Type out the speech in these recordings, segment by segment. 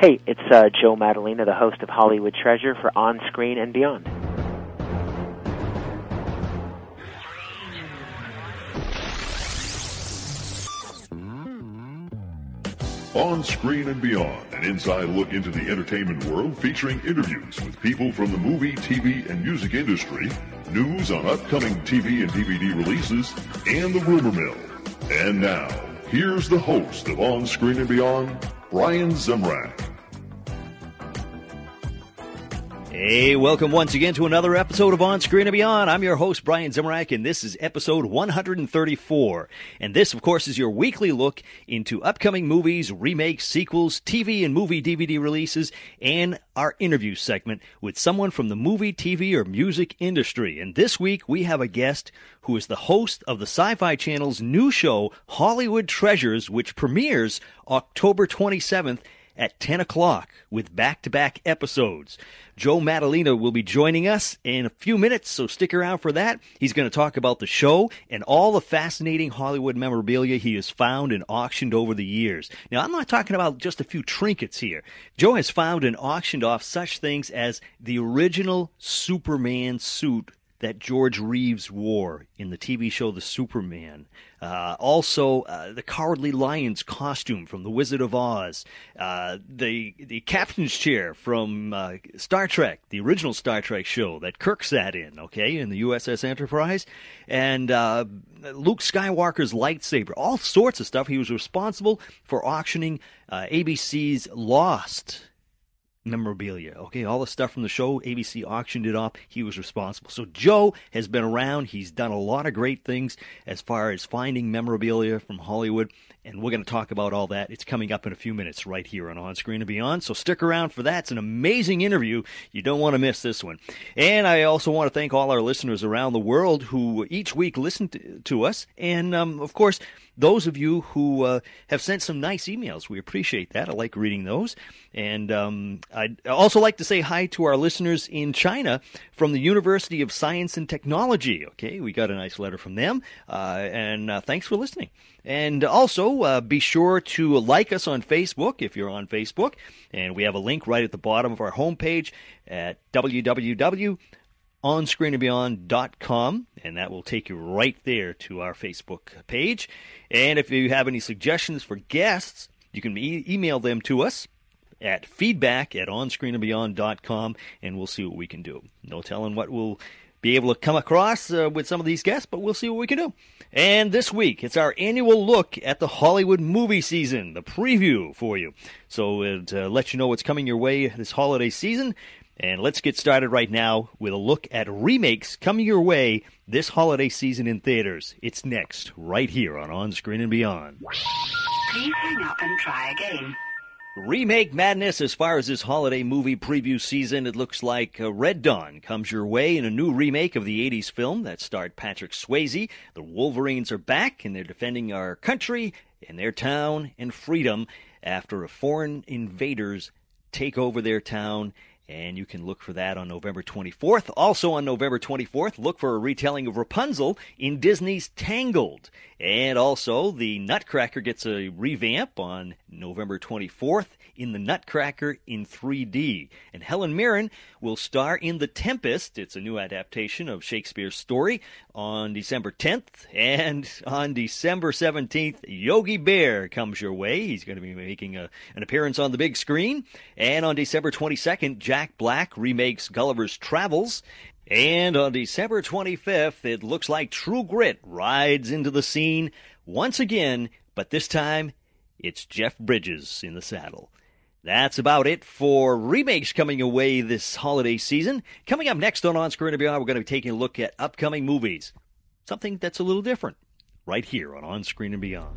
Hey, it's uh, Joe Maddalena, the host of Hollywood Treasure for On Screen and Beyond. On Screen and Beyond, an inside look into the entertainment world featuring interviews with people from the movie, TV, and music industry, news on upcoming TV and DVD releases, and the rumor mill. And now, here's the host of On Screen and Beyond, Brian Zemrak. Hey, welcome once again to another episode of On Screen and Beyond. I'm your host, Brian Zemrak, and this is episode 134. And this, of course, is your weekly look into upcoming movies, remakes, sequels, TV and movie DVD releases, and our interview segment with someone from the movie, TV, or music industry. And this week, we have a guest who is the host of the Sci Fi Channel's new show, Hollywood Treasures, which premieres October 27th at 10 o'clock with back to back episodes. Joe Maddalena will be joining us in a few minutes, so stick around for that. He's going to talk about the show and all the fascinating Hollywood memorabilia he has found and auctioned over the years. Now, I'm not talking about just a few trinkets here. Joe has found and auctioned off such things as the original Superman suit that George Reeves wore in the TV show The Superman. Uh, also, uh, the Cowardly Lion's costume from The Wizard of Oz. Uh, the the captain's chair from uh, Star Trek, the original Star Trek show that Kirk sat in. Okay, in the USS Enterprise, and uh, Luke Skywalker's lightsaber. All sorts of stuff. He was responsible for auctioning uh, ABC's Lost memorabilia. Okay, all the stuff from the show, ABC auctioned it off. He was responsible. So Joe has been around. He's done a lot of great things as far as finding memorabilia from Hollywood, and we're going to talk about all that. It's coming up in a few minutes right here on On Screen and Beyond. So stick around for that. It's an amazing interview. You don't want to miss this one. And I also want to thank all our listeners around the world who each week listen to, to us, and um, of course those of you who uh, have sent some nice emails. We appreciate that. I like reading those. And um, I'd also like to say hi to our listeners in China from the University of Science and Technology. Okay, we got a nice letter from them. Uh, and uh, thanks for listening. And also, uh, be sure to like us on Facebook if you're on Facebook. And we have a link right at the bottom of our homepage at www onscreenandbeyond.com, and that will take you right there to our Facebook page. And if you have any suggestions for guests, you can e- email them to us at feedback at onscreenandbeyond.com, and we'll see what we can do. No telling what we'll be able to come across uh, with some of these guests, but we'll see what we can do. And this week, it's our annual look at the Hollywood movie season, the preview for you. So it uh, lets you know what's coming your way this holiday season. And let's get started right now with a look at remakes coming your way this holiday season in theaters. It's next, right here on On Screen and Beyond. Please hang up and try again. Remake madness as far as this holiday movie preview season. It looks like uh, Red Dawn comes your way in a new remake of the 80s film that starred Patrick Swayze. The Wolverines are back and they're defending our country and their town and freedom after foreign invaders take over their town and you can look for that on November 24th. Also on November 24th, look for a retelling of Rapunzel in Disney's Tangled. And also, the Nutcracker gets a revamp on November 24th in The Nutcracker in 3D. And Helen Mirren will star in The Tempest. It's a new adaptation of Shakespeare's story on December 10th. And on December 17th, Yogi Bear comes your way. He's going to be making a, an appearance on the big screen. And on December 22nd, Jack Black remakes Gulliver's Travels. And on December 25th, it looks like True Grit rides into the scene once again, but this time it's Jeff Bridges in the saddle. That's about it for remakes coming away this holiday season. Coming up next on On Screen and Beyond, we're going to be taking a look at upcoming movies. Something that's a little different right here on On Screen and Beyond.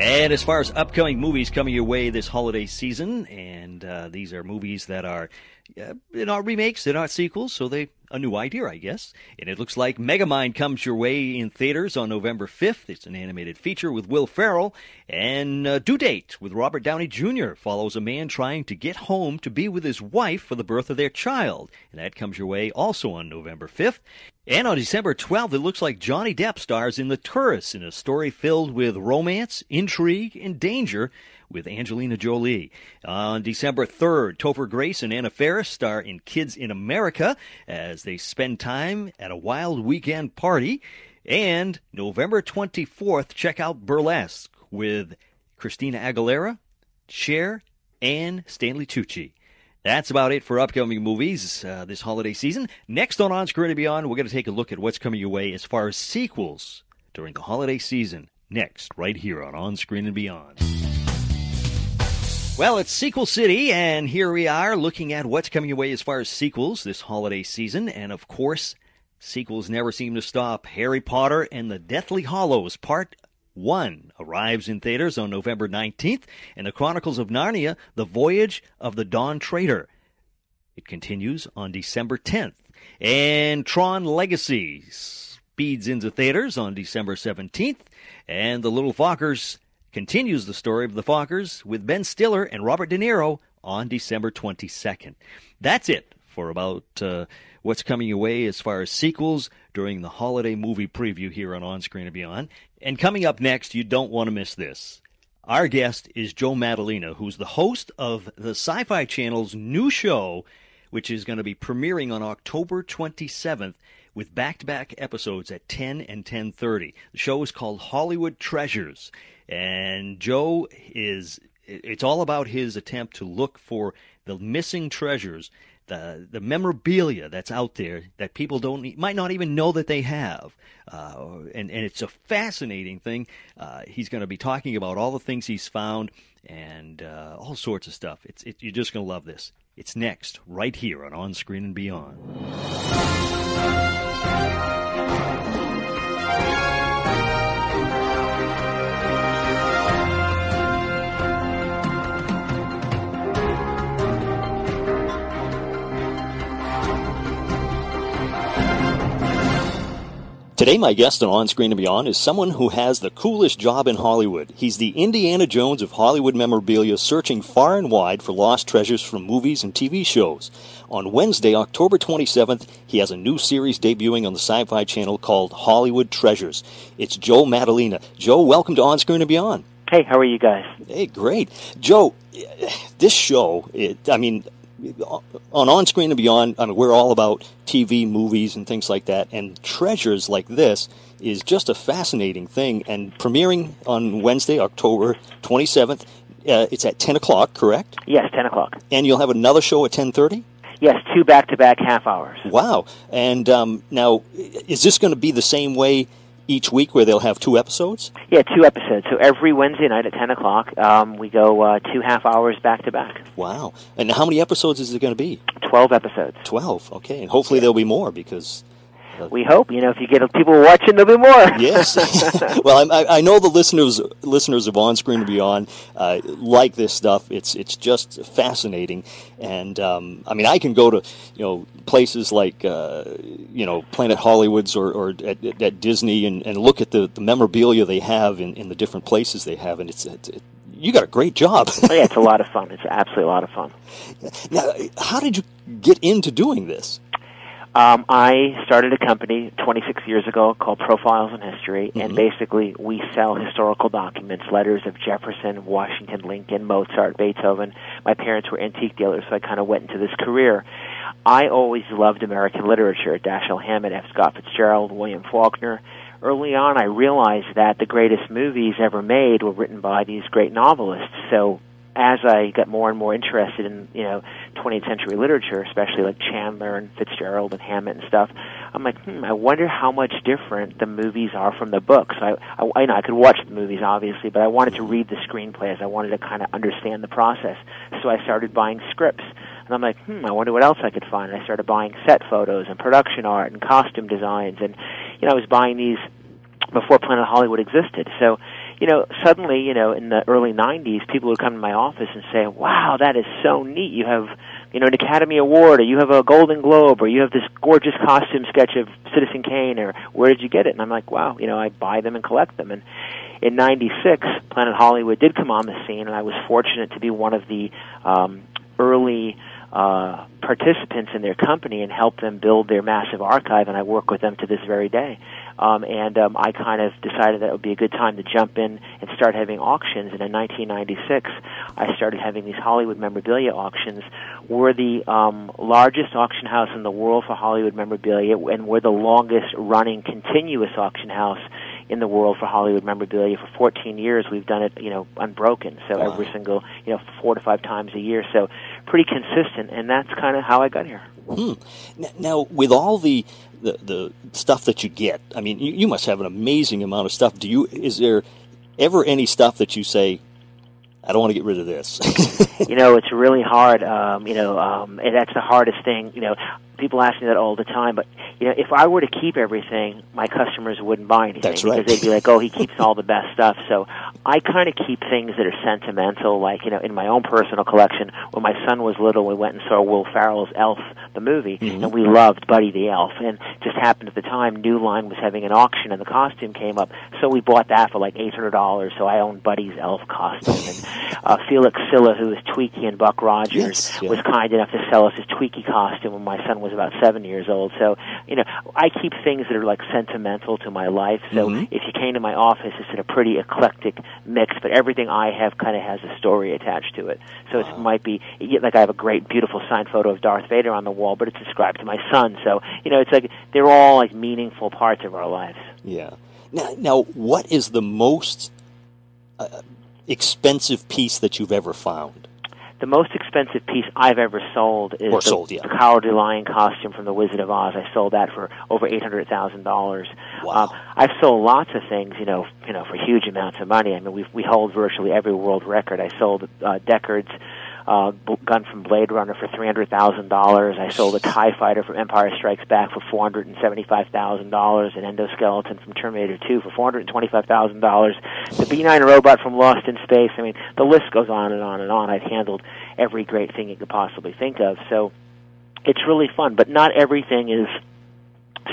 And as far as upcoming movies coming your way this holiday season, and uh, these are movies that are they're not remakes, they're not sequels, so they a new idea, I guess. And it looks like Megamind comes your way in theaters on November 5th. It's an animated feature with Will Ferrell. And uh, Due Date with Robert Downey Jr. follows a man trying to get home to be with his wife for the birth of their child. And that comes your way also on November 5th. And on December 12th, it looks like Johnny Depp stars in The Tourist in a story filled with romance, intrigue, and danger with Angelina Jolie. On December 3rd, Topher Grace and Anna Faris star in Kids in America as they spend time at a wild weekend party. And November 24th, check out Burlesque with Christina Aguilera, Cher, and Stanley Tucci. That's about it for upcoming movies uh, this holiday season. Next on On Screen and Beyond, we're going to take a look at what's coming your way as far as sequels during the holiday season. Next, right here on On Screen and Beyond. Well, it's Sequel City, and here we are looking at what's coming your way as far as sequels this holiday season. And of course, sequels never seem to stop. Harry Potter and the Deathly Hallows, Part 1, arrives in theaters on November 19th, and The Chronicles of Narnia, The Voyage of the Dawn Treader. It continues on December 10th. And Tron Legacy speeds into theaters on December 17th, and The Little Fockers continues the story of the Fockers with Ben Stiller and Robert De Niro on December 22nd. That's it for about uh, what's coming your way as far as sequels during the holiday movie preview here on On Screen and Beyond. And coming up next, you don't want to miss this. Our guest is Joe Maddalena, who's the host of the Sci Fi Channel's new show, which is going to be premiering on October 27th with back-to-back episodes at 10 and 10:30. The show is called Hollywood Treasures, and Joe is it's all about his attempt to look for the missing treasures, the the memorabilia that's out there that people don't might not even know that they have, uh, and and it's a fascinating thing. Uh, he's going to be talking about all the things he's found and uh, all sorts of stuff. It's it, you're just going to love this. It's next, right here on On Screen and Beyond. Today, my guest on On Screen and Beyond is someone who has the coolest job in Hollywood. He's the Indiana Jones of Hollywood memorabilia, searching far and wide for lost treasures from movies and TV shows. On Wednesday, October 27th, he has a new series debuting on the Sci Fi Channel called Hollywood Treasures. It's Joe Maddalena. Joe, welcome to On Screen and Beyond. Hey, how are you guys? Hey, great. Joe, this show, it, I mean, on On Screen and Beyond, I mean, we're all about TV, movies, and things like that. And treasures like this is just a fascinating thing. And premiering on Wednesday, October 27th, uh, it's at 10 o'clock, correct? Yes, 10 o'clock. And you'll have another show at 10.30? Yes, two back-to-back half hours. Wow. And um, now, is this going to be the same way each week where they'll have two episodes? Yeah, two episodes. So every Wednesday night at 10 o'clock, um, we go uh, two half hours back to back. Wow. And how many episodes is it going to be? 12 episodes. 12, okay. And hopefully there'll be more because we hope. You know, if you get people watching, there'll be more. yes. well, I, I, know the listeners listeners of On Screen and Beyond uh, like this stuff. It's it's just fascinating, and um, I mean, I can go to you know places like uh, you know Planet Hollywoods or, or at, at Disney and, and look at the, the memorabilia they have in, in the different places they have, and it's, it's it, you got a great job. oh, yeah, it's a lot of fun. It's absolutely a lot of fun. Now, how did you get into doing this? Um, I started a company 26 years ago called Profiles in History, mm-hmm. and basically we sell historical documents, letters of Jefferson, Washington, Lincoln, Mozart, Beethoven. My parents were antique dealers, so I kind of went into this career. I always loved American literature, Dashiell Hammett, F. Scott Fitzgerald, William Faulkner. Early on, I realized that the greatest movies ever made were written by these great novelists. So as I got more and more interested in you know 20th century literature, especially like Chandler and Fitzgerald and Hammett and stuff, I'm like, hmm, I wonder how much different the movies are from the books. I, I, I know I could watch the movies obviously, but I wanted to read the screenplays. I wanted to kind of understand the process. So I started buying scripts. And I'm like, hmm, I wonder what else I could find. And I started buying set photos and production art and costume designs, and you know, I was buying these before Planet Hollywood existed. So you know, suddenly, you know, in the early '90s, people would come to my office and say, "Wow, that is so neat! You have." You know, an Academy Award, or you have a Golden Globe, or you have this gorgeous costume sketch of Citizen Kane, or where did you get it? And I'm like, wow, you know, I buy them and collect them. And in '96, Planet Hollywood did come on the scene, and I was fortunate to be one of the um, early uh, participants in their company and help them build their massive archive, and I work with them to this very day. Um, and um, I kind of decided that it would be a good time to jump in and start having auctions. And in 1996, I started having these Hollywood memorabilia auctions. We're the um, largest auction house in the world for Hollywood memorabilia, and we're the longest running continuous auction house in the world for Hollywood memorabilia. For 14 years, we've done it, you know, unbroken. So Wow. every single, you know, four to five times a year. So pretty consistent, and that's kind of how I got here. Hmm. N- Now, with all the, the the stuff that you get, I mean, you, you must have an amazing amount of stuff. Do you? Is there ever any stuff that you say, I don't want to get rid of this? you know, it's really hard. Um, you know, um, and that's the hardest thing. You know, people ask me that all the time. But you know, if I were to keep everything, my customers wouldn't buy anything That's right. because they'd be like, "Oh, he keeps all the best stuff." So I kind of keep things that are sentimental. Like you know, in my own personal collection, when my son was little, we went and saw Will Ferrell's Elf, the movie, Mm-hmm. and we loved Buddy the Elf. And just happened at the time, New Line was having an auction, and the costume came up, so we bought that for like eight hundred dollars. So I owned Buddy's Elf costume, and uh, Felix Silla, who was Twiki and Buck Rogers, Yes, yeah. was kind enough to sell us his Twiki costume when my son was about seven years old. So, you know, I keep things that are like sentimental to my life. So Mhm. if you came to my office, it's in a pretty eclectic mix, but everything I have kind of has a story attached to it. So it might be, like I have a great, beautiful signed photo of Darth Vader on the wall, but it's described to my son. So, you know, it's like, they're all like meaningful parts of our lives. yeah. Now, now, what is the most uh, expensive piece that you've ever found? The most expensive piece I've ever sold is Or the, sold, yeah. the Cowardly Lion costume from The Wizard of Oz. I sold that for over eight hundred thousand dollars. Wow. Um, I've sold lots of things, you know, you know, for huge amounts of money. I mean, we we hold virtually every world record. I sold uh, Deckard's uh, b- gun from Blade Runner for three hundred thousand dollars. I sold a Tie Fighter from Empire Strikes Back for four hundred and seventy-five thousand dollars. An endoskeleton from Terminator Two for four hundred and twenty-five thousand dollars. The B-9 robot from Lost in Space. I mean, the list goes on and on and on. I've handled every great thing you could possibly think of. So it's really fun, but not everything is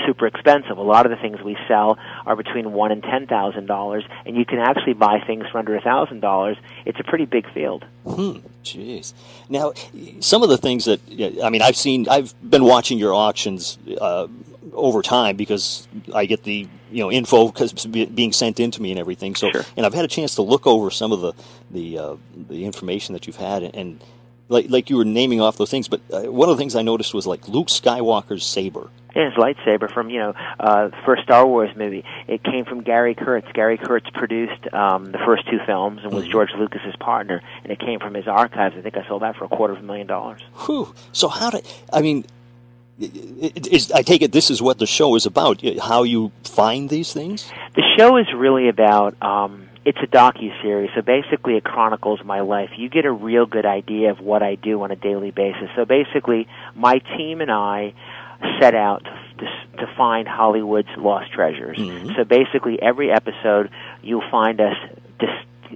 super expensive. A lot of the things we sell are between one and ten thousand dollars, and you can actually buy things for under a thousand dollars. It's a pretty big field. Hmm. Jeez. Now, some of the things that I mean, I've seen, I've been watching your auctions uh, over time because I get the you know info because being sent in to me and everything. So, Sure. and I've had a chance to look over some of the the uh, the information that you've had, and like like you were naming off those things. But uh, one of the things I noticed was like Luke Skywalker's saber. Yeah, his lightsaber from you know uh, the first Star Wars movie. It came from Gary Kurtz. Gary Kurtz produced um, the first two films and was George Lucas's partner, and it came from his archives. I think I sold that for a quarter of a million dollars. Whew. So how did I mean? Is, I take it this is what the show is about. How you find these things? The show is really about um it's a docu series, so basically it chronicles my life. You get a real good idea of what I do on a daily basis. So basically, my team and I set out to, to, to find Hollywood's lost treasures. Mm-hmm. So basically, every episode you'll find us dis-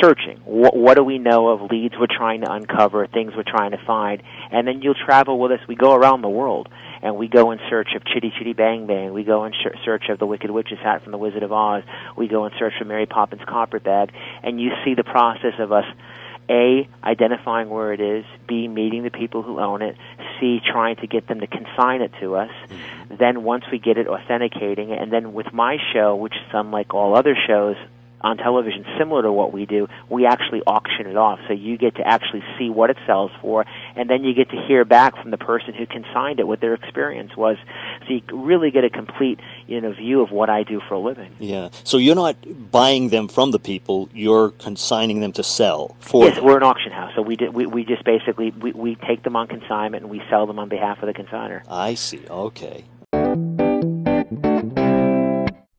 searching. What, what do we know of leads we're trying to uncover, things we're trying to find, and then you'll travel with us. We go around the world, and we go in search of Chitty Chitty Bang Bang. We go in search of the Wicked Witch's hat from the Wizard of Oz. We go in search for Mary Poppins' carpet bag, and you see the process of us. A, identifying where it is. B, meeting the people who own it. C, trying to get them to consign it to us. Mm-hmm. Then, once we get it, authenticating it. And then, with my show, which is unlike all other shows on television, similar to what we do, we actually auction it off. So you get to actually see what it sells for, and then you get to hear back from the person who consigned it what their experience was. So you really get a complete, you know, view of what I do for a living. Yeah. So you're not buying them from the people; you're consigning them to sell for yes, them. we're an auction house, so we did, we we just basically we, we take them on consignment and we sell them on behalf of the consigner. I see. Okay.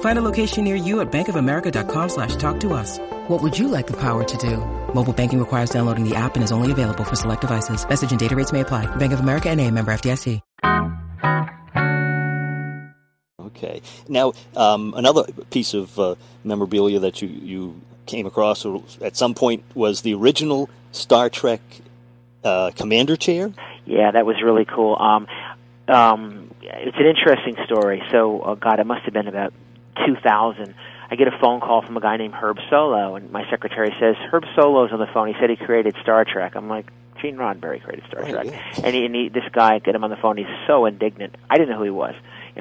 Find a location near you at bankofamerica.com slash talk to us. What would you like the power to do? Mobile banking requires downloading the app and is only available for select devices. Message and data rates may apply. Bank of America and a member FDIC. Okay. Now, um, another piece of uh, memorabilia that you, you came across at some point was the original Star Trek uh, commander chair. Yeah, that was really cool. Um, um, it's an interesting story. So, uh, God, it must have been about 2000. I get a phone call from a guy named Herb Solow, and my secretary says Herb Solow's on the phone. He said he created Star Trek. I'm like, Gene Roddenberry created Star oh, Trek, and, he, and he, this guy get him on the phone. He's so indignant. I didn't know who he was.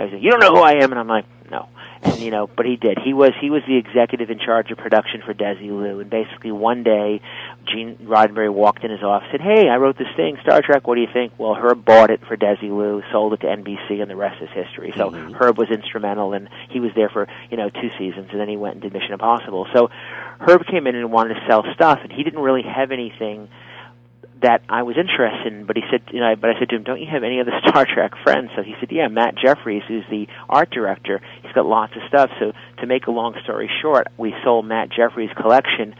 He's like, you don't know who I am, and I'm like, no. And you know, but he did. He was he was the executive in charge of production for Desilu, and basically one day, Gene Roddenberry walked in his office, and said, "Hey, I wrote this thing, Star Trek. What do you think?" Well, Herb bought it for Desilu, sold it to NBC, and the rest is history. So Mhm. Herb was instrumental, and he was there for you know two seasons, and then he went and did Mission Impossible. So Herb came in and wanted to sell stuff, and he didn't really have anything that I was interested in, but he said, you know, but I said to him, "Don't you have any other Star Trek friends?" So he said, "Yeah, Matt Jefferies, who's the art director. He's got lots of stuff." So to make a long story short, we sold Matt Jefferies' collection,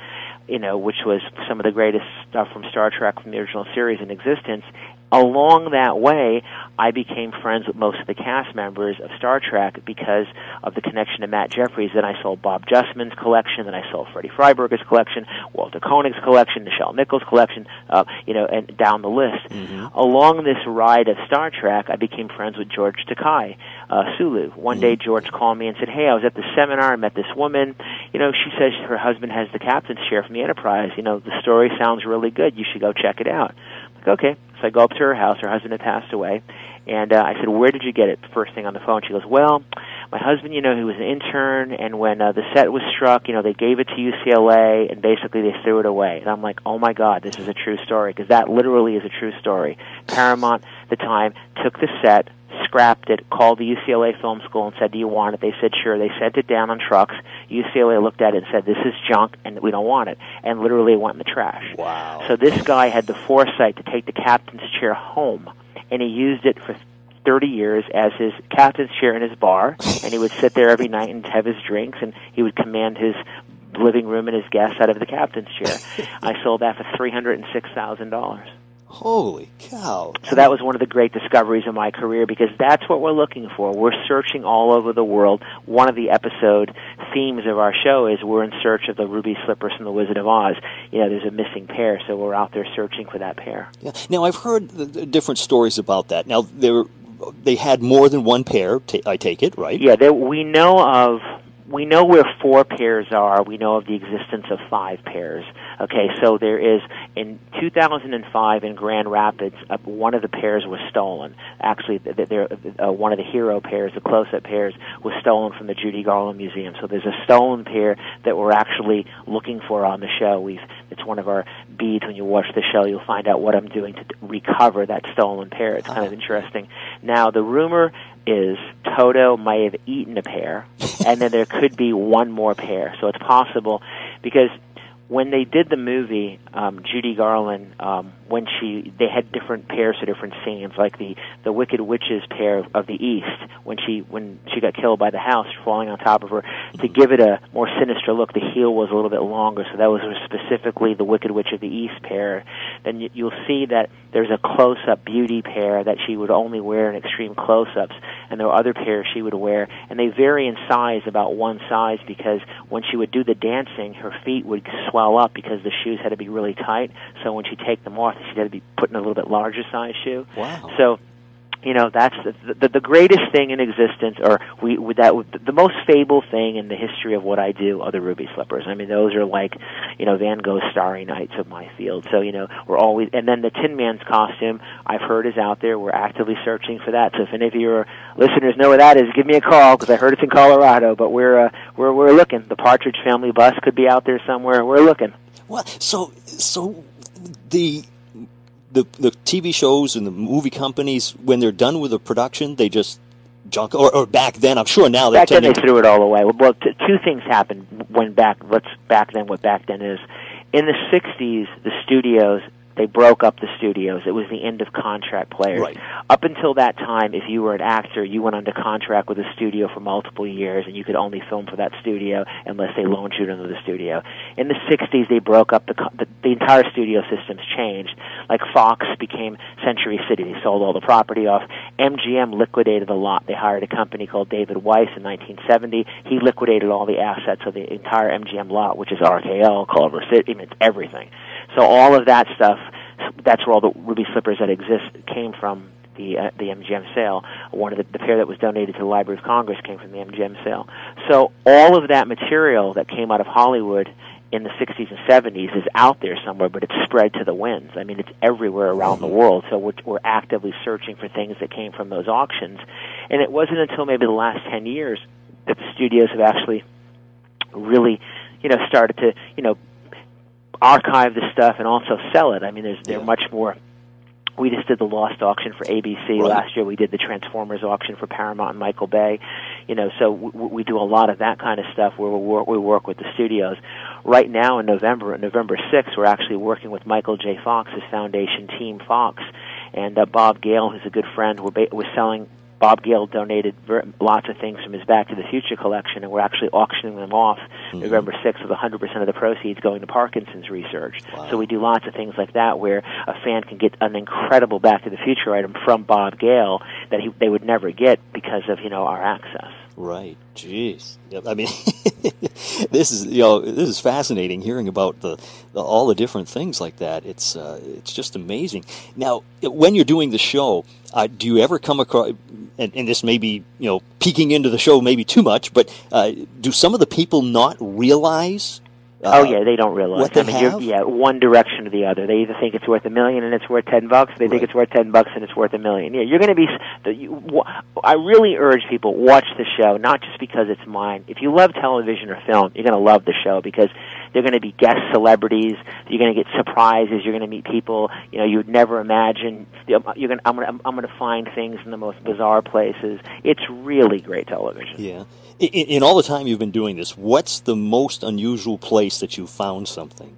you know, which was some of the greatest stuff from Star Trek from the original series in existence. Along that way, I became friends with most of the cast members of Star Trek because of the connection to Matt Jefferies. Then I sold Bob Justman's collection, then I sold Freddie Freiberger's collection, Walter Koenig's collection, Nichelle Nichols' collection, uh, you know, and down the list. Along this ride of Star Trek, I became friends with George Takei, uh, Sulu. One day, George called me and said, "Hey, I was at the seminar. I met this woman. You know, she says her husband has the captain's chair from the Enterprise. You know, the story sounds really good. You should go check it out." I'm like, okay. I go up to her house. Her husband had passed away. And uh, I said, "Where did you get it?" First thing on the phone, she goes, "Well, my husband, you know, he was an intern, and when uh, the set was struck, you know, they gave it to UCLA, and basically they threw it away." And I'm like, "Oh my God, this is a true story," because that literally is a true story. Paramount, the time, took the set, scrapped it, called the UCLA Film School, and said, "Do you want it?" They said, "Sure." They sent it down on trucks. UCLA looked at it and said, "This is junk, and we don't want it," and literally it went in the trash. Wow. So this guy had the foresight to take the captain's chair home, and he used it for 30 years as his captain's chair in his bar, and he would sit there every night and have his drinks, and he would command his living room and his guests out of the captain's chair. I sold that for $306,000. Holy cow. So that was one of the great discoveries of my career because that's what we're looking for. We're searching all over the world. One of the episode themes of our show is we're in search of the ruby slippers from the Wizard of Oz. You know, there's a missing pair, so we're out there searching for that pair. Yeah. Now I've heard the, the different stories about that. Now there, they had more than one pair. ta I take it, right? Yeah, there, we know of we know where four pairs are. We know of the existence of five pairs. Okay, so there is in 2005 in Grand Rapids, uh, one of the pairs was stolen. Actually, th- th- there, uh, one of the hero pairs, the close-up pairs, was stolen from the Judy Garland Museum. So there's a stolen pair that we're actually looking for on the show. We've it's one of our beads when you watch the show. You'll find out what I'm doing to recover that stolen pair. It's kind of interesting. Now the rumor is Toto might have eaten a pair, and then there could be one more pair. So it's possible because when they did the movie, um, Judy Garland, um, when she they had different pairs for different scenes, like the the Wicked Witches pair of the East, when she when she got killed by the house falling on top of her, to mm-hmm. give it a more sinister look, the heel was a little bit longer, so that was specifically the Wicked Witch of the East pair. Then you, you'll see that there's a close-up beauty pair that she would only wear in extreme close-ups, and there are other pairs she would wear, and they vary in size about one size because when she would do the dancing, her feet would swell up because the shoes had to be really tight. So when she take them off, she had to be put in a little bit larger size shoe. Wow. So you know that's the, the the greatest thing in existence, or we with that the most fable thing in the history of what I do are the ruby slippers. I mean, those are like, you know, Van Gogh's Starry Nights of my field. So you know, we're always and then the Tin Man's costume I've heard is out there. We're actively searching for that. So if any of your listeners know where that is, give me a call because I heard it's in Colorado. But we're uh, we're we're looking. The Partridge Family bus could be out there somewhere. We're looking. Well, so so the the the TV shows and the movie companies when they're done with the production, they just junk or, or back then. I'm sure now they're back then they threw it all away. Well, t- two things happened when back. Let's back then. What back then is in the '60s, the studios they broke up the studios. It was the end of contract players. Right. Up until that time, if you were an actor, you went under contract with a studio for multiple years, and you could only film for that studio unless they loaned you to another studio. In the '60s, they broke up the co- the, the entire studio systems changed. Like Fox became Century City. They sold all the property off. MGM liquidated a lot. They hired a company called David Weisz in 1970. He liquidated all the assets of the entire MGM lot, which is RKL, Culver City, I mean, it's everything. So all of that stuff, that's where all the ruby slippers that exist came from the uh, the MGM sale. One of the, the pair that was donated to the Library of Congress came from the MGM sale. So all of that material that came out of Hollywood in the 60s and 70s is out there somewhere, but it's spread to the winds. I mean, it's everywhere around the world. So we're, we're actively searching for things that came from those auctions. And it wasn't until maybe the last 10 years that the studios have actually really, you know, started to, you know, archive the stuff and also sell it. I mean, there's they're Yeah. much more. We just did the Lost auction for ABC Right. last year. We did the Transformers auction for Paramount and Michael Bay. You know, so we, we do a lot of that kind of stuff where we work, we work with the studios. Right now in November, November 6th, we're actually working with Michael J. Fox's foundation, Team Fox, and uh, Bob Gale, who's a good friend. We're, ba- we're selling. Bob Gale donated ver- lots of things from his Back to the Future collection, and we're actually auctioning them off mm-hmm. November 6th with 100% of the proceeds going to Parkinson's research. So we do lots of things like that where a fan can get an incredible Back to the Future item from Bob Gale that he, they would never get because of, you know, our access. Right. Jeez. I mean, this is you know this is fascinating hearing about the, the all the different things like that. It's uh, it's just amazing. Now, when you're doing the show, uh, do you ever come across? And, and this may be you know peeking into the show maybe too much, but uh, do some of the people not realize? Oh uh, yeah, they don't realize. what they I mean, you're, have? yeah, one direction or the other. They either think it's worth a million and it's worth ten bucks. They think it's worth ten bucks and it's worth a million. Yeah, you're going to be. The, you, I really urge people watch the show, not just because it's mine. If you love television or film, you're going to love the show because they're going to be guest celebrities. You're going to get surprises. You're going to meet people you know you would never imagine. You're going. I'm going. I'm going to find things in the most bizarre places. It's really great television. Yeah. In, in all the time you've been doing this, what's the most unusual place that you found something?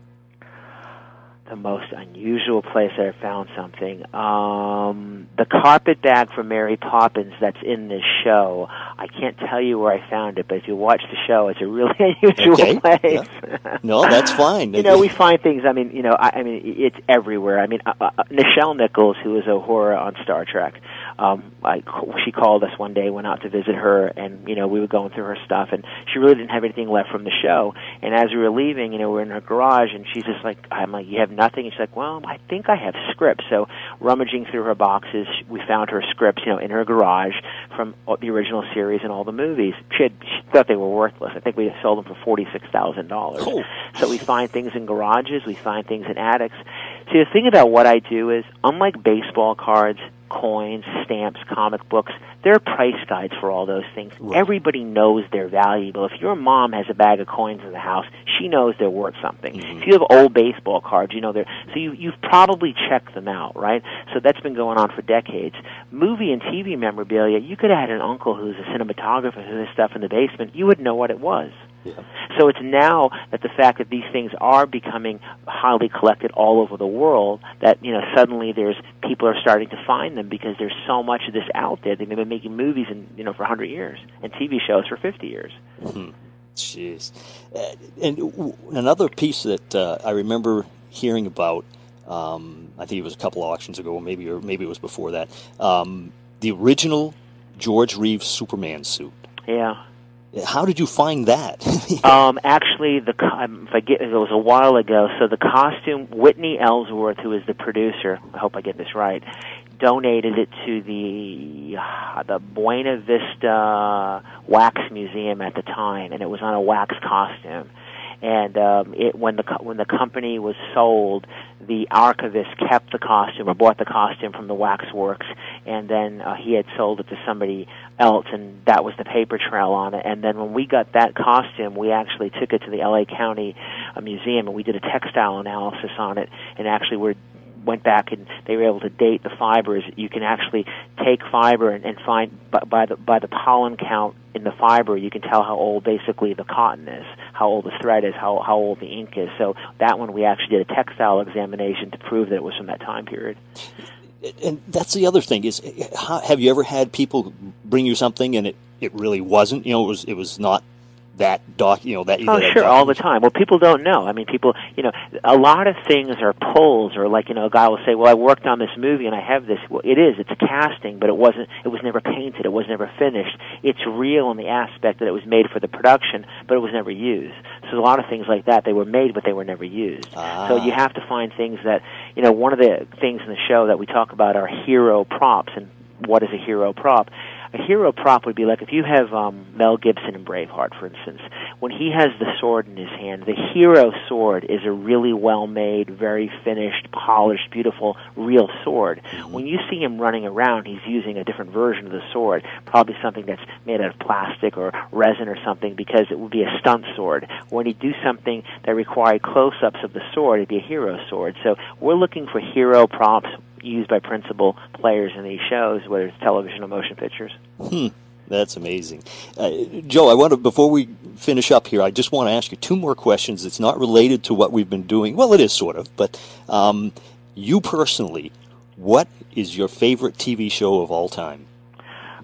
the most unusual place that I found something. Um, the carpet bag for Mary Poppins that's in this show. I can't tell you where I found it, but if you watch the show, it's a really unusual Okay, place. No, that's fine. you know, we find things. I mean, you know, I, I mean, it's everywhere. I mean, uh, uh, Nichelle Nichols, who is Uhura on Star Trek, um, I, she called us one day, went out to visit her, and you know, we were going through her stuff, and she really didn't have anything left from the show. And as we were leaving, you know, we're in her garage, and she's just like, I'm like, you have nothing? And she's like, well, I think I have scripts. So rummaging through her boxes, we found her scripts, you know, in her garage from the original series and all the movies. She had she thought they were worthless. I think we sold them for forty six thousand dollars. Oh. So we find things in garages, we find things in attics. See, the thing about what I do is, unlike baseball cards, coins, stamps, comic books, there are price guides for all those things. Right. Everybody knows they're valuable. If your mom has a bag of coins in the house, she knows they're worth something. Mm-hmm. If you have old baseball cards, you know they're so you you've probably checked them out, right? So that's been going on for decades. Movie and TV memorabilia, you could have had an uncle who's a cinematographer who has stuff in the basement, you wouldn't know what it was. Yeah. So it's now that the fact that these things are becoming highly collected all over the world that you know suddenly there's people are starting to find them because there's so much of this out there. They've been making movies and you know for 100 years and TV shows for 50 years. Jeez. Uh, and another piece that uh, I remember hearing about, um, I think it was a couple auctions ago, or maybe or maybe it was before that. Um, the original George Reeves Superman suit. Yeah. How did you find that? Um, actually, the if I get it was a while ago. So the costume, Whitney Ellsworth, who is the producer, I hope I get this right, donated it to the uh, the Buena Vista Wax Museum at the time, and it was on a wax costume. And um, it when the when the company was sold, the archivist kept the costume or bought the costume from the waxworks, and then uh, he had sold it to somebody else, and that was the paper trail on it. And then when we got that costume, we actually took it to the L.A. County uh, Museum, and we did a textile analysis on it, and actually we're went back and they were able to date the fibers. You can actually take fiber and, and find by, by the by the pollen count in the fiber, you can tell how old basically the cotton is, how old the thread is, how how old the ink is. So that one we actually did a textile examination to prove that it was from that time period. And that's the other thing is, how, have you ever had people bring you something and it, it really wasn't? You know, it was it was not that doc, you know, that. Oh, that sure, all the time. Well, people don't know. I mean, people, you know, a lot of things are pulls, or like, you know, a guy will say, "Well, I worked on this movie and I have this." Well, it is. It's a casting, but it wasn't. It was never painted. It was never finished. It's real in the aspect that it was made for the production, but it was never used. So a lot of things like that, they were made, but they were never used. Ah. So you have to find things that, you know, one of the things in the show that we talk about are hero props and what is a hero prop a hero prop would be like if you have um, Mel Gibson in Braveheart, for instance, when he has the sword in his hand, the hero sword is a really well made, very finished, polished, beautiful, real sword. When you see him running around, he's using a different version of the sword, probably something that's made out of plastic or resin or something, because it would be a stunt sword. When he do something that required close ups of the sword, it'd be a hero sword. So we're looking for hero props used by principal players in these shows, whether it's television or motion pictures. Hmm. That's amazing. Uh, Joe, I want to, before we finish up here, I just want to ask you two more questions. It's not related to what we've been doing. Well, it is sort of, but um, you personally, what is your favorite TV show of all time?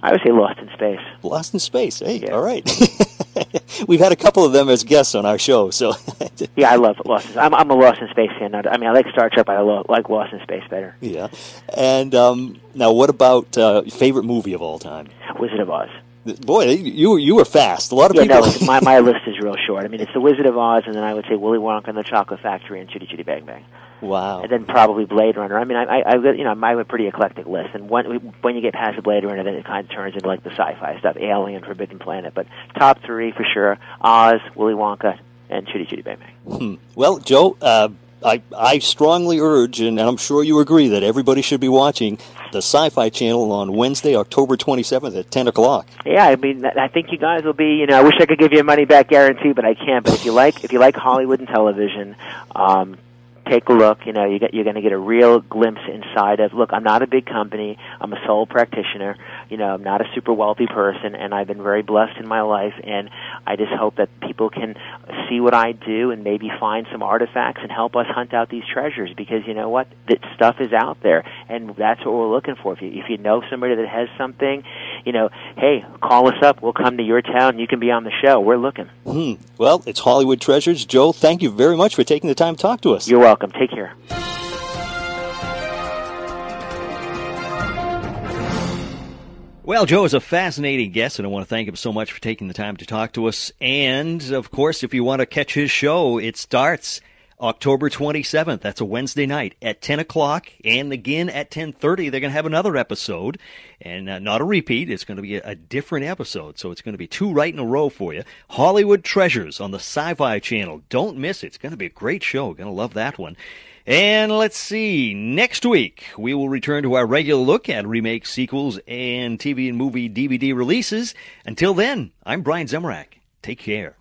I would say Lost in Space. Lost in Space. Hey, Yeah. all right. We've had a couple of them as guests on our show, so Yeah, I love Lost. In, I'm I'm a Lost in Space fan. I mean, I like Star Trek, but I like Lost in Space better. yeah. And um, now, what about uh, favorite movie of all time? Wizard of Oz. Boy, you you were fast. A lot of Yeah, people. no, my my list is real short. I mean, it's The Wizard of Oz, and then I would say Willy Wonka and the Chocolate Factory and Chitty Chitty Bang Bang, wow. and then probably Blade Runner. I mean, I I, I you know I have a pretty eclectic list, and when when you get past the Blade Runner, then it kind of turns into like the sci-fi stuff, Alien, Forbidden Planet. But top three for sure: Oz, Willy Wonka, and Chitty Chitty Bang Bang. Hmm. Well, Joe, uh, I, I strongly urge, and I'm sure you agree, that everybody should be watching the Sci Fi Channel on Wednesday, October 27th at 10 o'clock. Yeah, I mean, I think you guys will be. You know, I wish I could give you a money back guarantee, but I can't. But if you like, if you like Hollywood and television, um, take a look. You know, you get, you're going to get a real glimpse inside of. Look, I'm not a big company. I'm a sole practitioner. You know, I'm not a super wealthy person, and I've been very blessed in my life. And I just hope that people can see what I do and maybe find some artifacts and help us hunt out these treasures. Because you know what, that stuff is out there, and that's what we're looking for. If you if you know somebody that has something, you know, hey, call us up. We'll come to your town. You can be on the show. We're looking. Hmm. Well, it's Hollywood Treasures. Joe, thank you very much for taking the time to talk to us. You're welcome. Take care. Well, Joe is a fascinating guest, and I want to thank him so much for taking the time to talk to us. And, of course, if you want to catch his show, it starts October 27th. That's a Wednesday night at 10 o'clock, and again at 10.30. They're going to have another episode, and uh, not a repeat. It's going to be a, a different episode, so it's going to be two right in a row for you. Hollywood Treasures on the Sci-Fi Channel. Don't miss it. It's going to be a great show. Going to love that one. And let's see, next week we will return to our regular look at remakes, sequels, and TV and movie DVD releases. Until then, I'm Brian Zemrak. Take care.